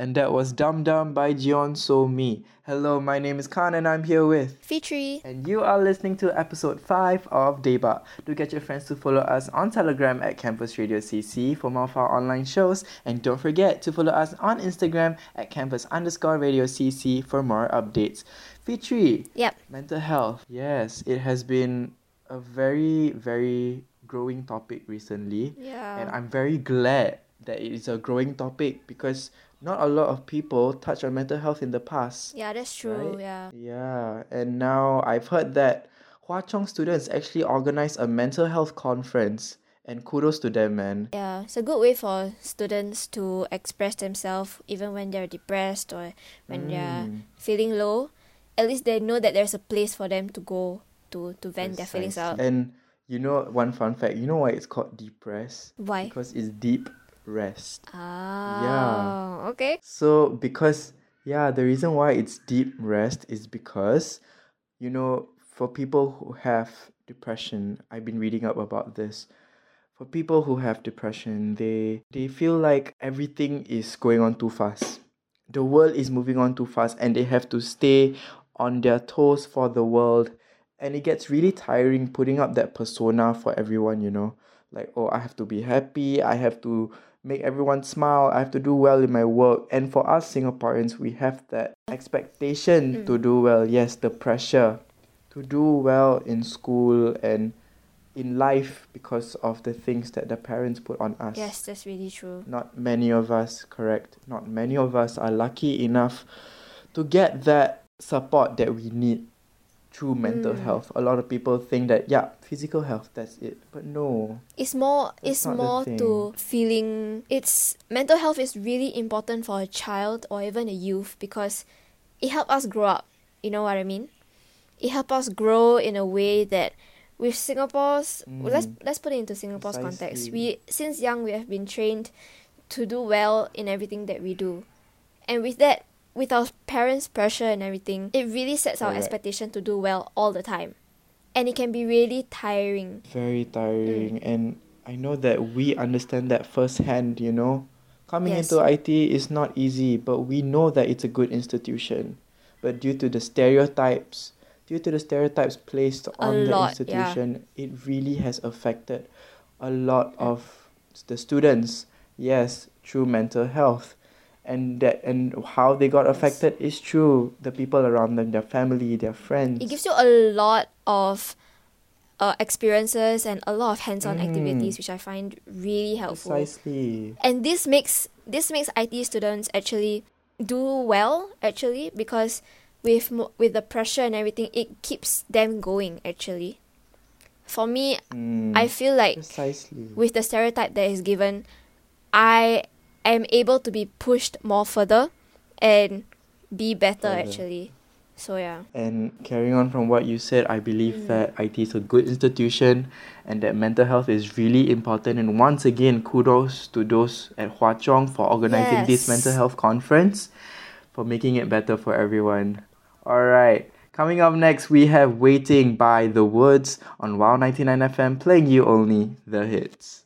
And that was Dum Dum by Jeon Somi. Hello, my name is Khan and I'm here with Fitri. And you are listening to episode 5 of Daebak. Do get your friends to follow us on Telegram at Campus Radio CC for more of our online shows. And don't forget to follow us on Instagram at campus underscore radio CC for more updates. Fitri. Yep. Mental health. Yes, it has been a very, very growing topic recently. Yeah. And I'm very glad that it is a growing topic because not a lot of people touch on mental health in the past. Yeah, that's true. right? Yeah. Yeah, and now I've heard that Hwa Chong students actually organized a mental health conference, and kudos to them, man. Yeah, it's a good way for students to express themselves even when they're depressed or when they're Mm. feeling low. At least they know that there's a place for them to go to to vent their feelings out. And you know one fun fact, you know why it's called deep rest? Why? Because it's deep rest. Ah. Okay. So because yeah, the reason why it's deep rest is because you know, for people who have depression, I've been reading up about this. For people who have depression, they they feel like everything is going on too fast. The world is moving on too fast and they have to stay on their toes for the world. And it gets really tiring putting up that persona for everyone, you know. Like, oh, I have to be happy, I have to make everyone smile, I have to do well in my work. And for us Singaporeans, we have that expectation mm. to do well. Yes, the pressure to do well in school and in life because of the things that the parents put on us. Yes, that's really true. Not many of us, correct? Not many of us are lucky enough to get that support that we need through mental Mm. health. A lot of people think that, yeah, physical health, that's it. But no. It's more it's more to feeling it's mental health is really important for a child or even a youth because it helps us grow up. You know what I mean? It helps us grow in a way that with Singapore's well, let's Mm. let's put it into Singapore's context. We since young we have been trained to do well in everything that we do. And with that with our parents' pressure and everything, it really sets our Correct. expectation to do well all the time. And it can be really tiring. Very tiring. Mm. And I know that we understand that firsthand, you know. Coming Yes. into IT is not easy, but we know that it's a good institution. But due to the stereotypes, due to the stereotypes placed on the lot, yeah. institution, it really has affected a lot of the students. Yes, through mental health. And that and how they got affected is through the people around them, their family, their friends. it gives you a lot of uh, experiences and a lot of hands-on Mm. activities which i find really helpful Precisely. and this makes this makes it students actually do well actually because with with the pressure and everything it keeps them going actually for me Mm, i feel like precisely. with the stereotype that is given i am able to be pushed more further and be better Further. actually so yeah And carrying on from what you said, I believe Mm. that IT is a good institution and that mental health is really important. And once again, kudos to those at Hwa Chong for organizing this mental health conference, for making it better for everyone. All right. Coming up next, we have Waiting by The Woods on Wow 99 FM, playing you only the hits.